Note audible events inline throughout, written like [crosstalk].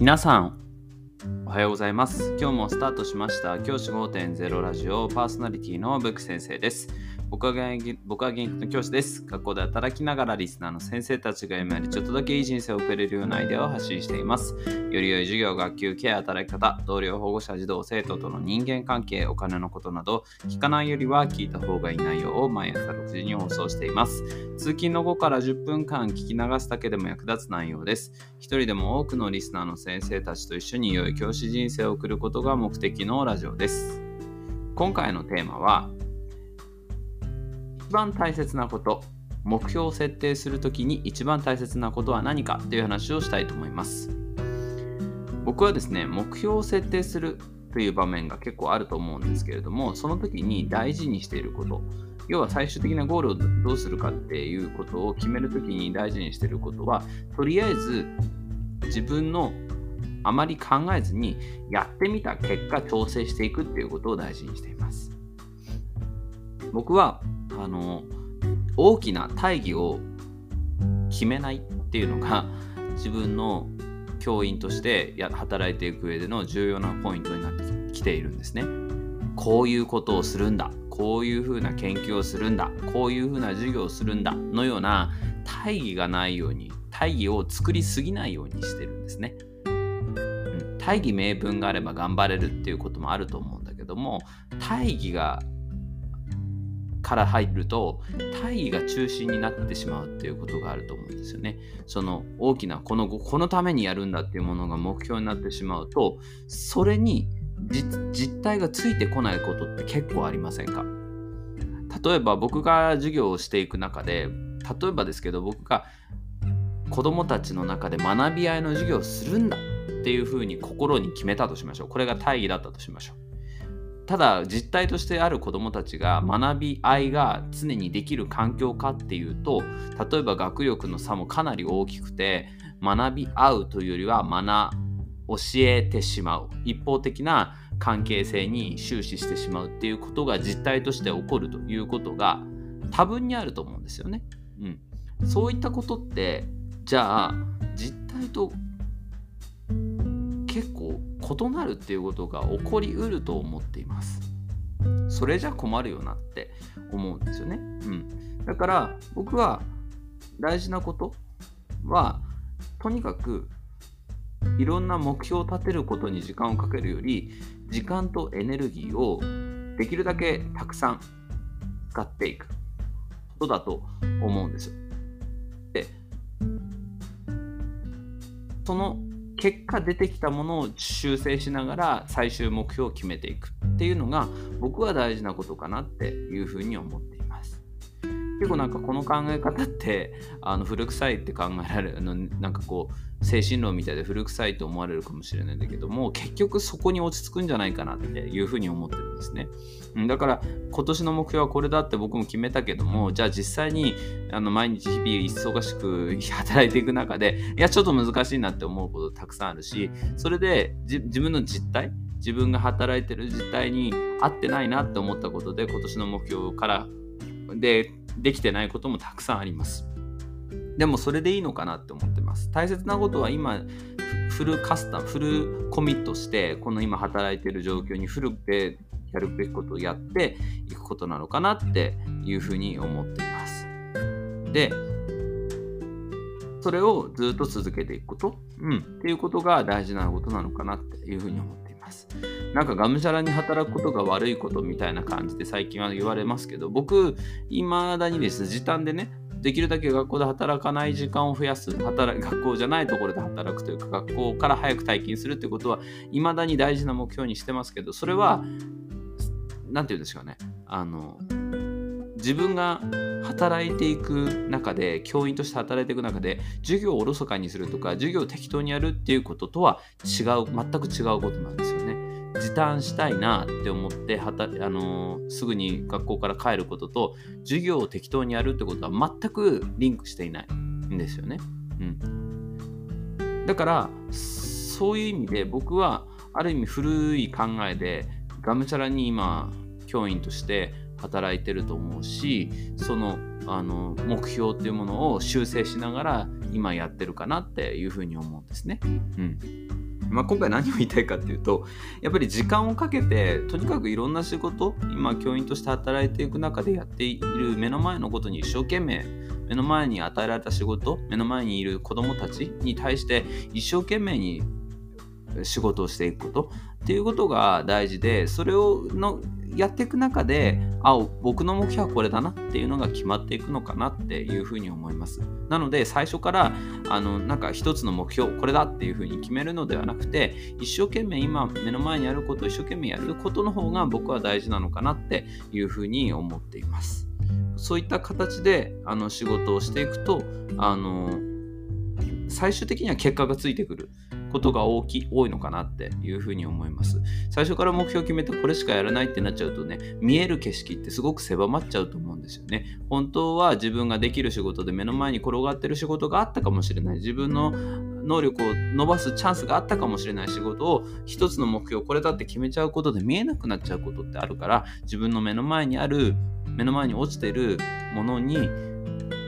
皆さんおはようございます。今日もスタートしました。教師5.0ラジオパーソナリティのブック先生です。僕は現役僕は現役の教師です。学校で働きながらリスナーの先生たちが今よりちょっとだけいい人生を送れるようなアイデアを発信しています。より良い授業、学級、ケア、働き方、同僚、保護者、児童、生徒との人間関係、お金のことなど、聞かないよりは聞いた方がいい内容を毎朝6時に放送しています。通勤の後から10分間聞き流すだけでも役立つ内容です。一人でも多くのリスナーの先生たちと一緒に良い教師人生を送ることが目的のラジオです。今回のテーマは、番大切なこと目標を設定するときに一番大切なことは何かという話をしたいと思います。僕はですね目標を設定するという場面が結構あると思うんですけれどもその時に大事にしていること要は最終的なゴールをどうするかっていうことを決めるときに大事にしていることはとりあえず自分のあまり考えずにやってみた結果調整していくっていうことを大事にしています。僕はあの大きな大義を決めないっていうのが [laughs] 自分の教員としてや働いていく上での重要なポイントになってきているんですね。こういうことをするんだこういうふうな研究をするんだこういうふうな授業をするんだのような大義がないように大義を作りすぎないようにしてるんですね。大義名分があれば頑張れるっていうこともあると思うんだけども大義がから入ると大義が中心になってしまうっていうことがあると思うんですよね。その大きなこのこのためにやるんだっていうものが目標になってしまうとそれに実態がついてこないことって結構ありませんか？例えば僕が授業をしていく中で例えばですけど僕が子供たちの中で学び合いの授業をするんだっていうふうに心に決めたとしましょう。これが大義だったとしましょう。ただ実態としてある子どもたちが学び合いが常にできる環境かっていうと例えば学力の差もかなり大きくて学び合うというよりは学教えてしまう一方的な関係性に終始してしまうっていうことが実態として起こるということが多分にあると思うんですよね。うん、そういったことってじゃあ実態と結構異なるっていうことが起こりうると思っています。それじゃ困るよなって思うんですよね。うん。だから僕は大事なことはとにかくいろんな目標を立てることに時間をかけるより時間とエネルギーをできるだけたくさん使っていくことだと思うんですよ。でその結果出てきたものを修正しながら最終目標を決めていくっていうのが僕は大事なことかなっていうふうに思っています。結構なんかこの考え方ってあの古臭いって考えられるのなんかこう精神論みたいで古臭いと思われるかもしれないんだけども結局そこに落ち着くんじゃないかなっていうふうに思ってるんですね。だから今年の目標はこれだって僕も決めたけどもじゃあ実際にあの毎日日々忙しく働いていく中でいやちょっと難しいなって思うことたくさんあるしそれで自分の実態自分が働いてる実態に合ってないなって思ったことで今年の目標からでできてないこともたくさんあります。でもそれでいいのかなって思ってます。大切なことは今、フルカスタム、フルコミットして、この今働いてる状況にフルでやるべきことをやっていくことなのかなっていうふうに思っています。で、それをずっと続けていくこと、うん、っていうことが大事なことなのかなっていうふうに思っています。なんかがむしゃらに働くことが悪いことみたいな感じで最近は言われますけど、僕、いまだにです時短でね、できるだけ学校で働かない時間を増やす働学校じゃないところで働くというか学校から早く退勤するってことはいまだに大事な目標にしてますけどそれは何て言うんでしょうねあの自分が働いていく中で教員として働いていく中で授業をおろそかにするとか授業を適当にやるっていうこととは違う全く違うことなんですよね。時短したいなって思ってはた、あのー、すぐに学校から帰ることと授業を適当にやるってことは全くリンクしていないんですよね。うん、だからそういう意味で僕はある意味古い考えでがむしゃらに今教員として働いてると思うしそのあの目標っていうものを修正しながら今やってるかなっていうふうに思うんですね。うんまあ、今回何を言いたいかっていうとやっぱり時間をかけてとにかくいろんな仕事今教員として働いていく中でやっている目の前のことに一生懸命目の前に与えられた仕事目の前にいる子どもたちに対して一生懸命に仕事をしていくことっていうことが大事でそれをのやっていく中であ僕の目標はこれだなっていうのが決まっていくのかなっていうふうに思います。なので最初からあのなんか一つの目標これだっていうふうに決めるのではなくて一生懸命今目の前にあることを一生懸命やることの方が僕は大事なのかなっていうふうに思っています。そういった形であの仕事をしていくとあの最終的には結果がついてくることが大き多いのかなっていうふうに思います。最初から目標を決めてこれしかやらないってなっちゃうとね、見える景色ってすごく狭まっちゃうと思うんですよね。本当は自分ができる仕事で目の前に転がってる仕事があったかもしれない。自分の能力を伸ばすチャンスがあったかもしれない仕事を一つの目標これだって決めちゃうことで見えなくなっちゃうことってあるから自分の目の前にある目の前に落ちてるものに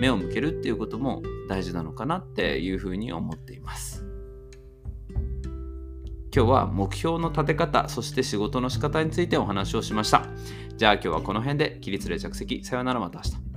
目を向けるっていうことも大事なのかなっていうふうに思っています。今日は目標の立て方、そして仕事の仕方についてお話をしました。じゃあ今日はこの辺で起立例着席。さようならまた明日。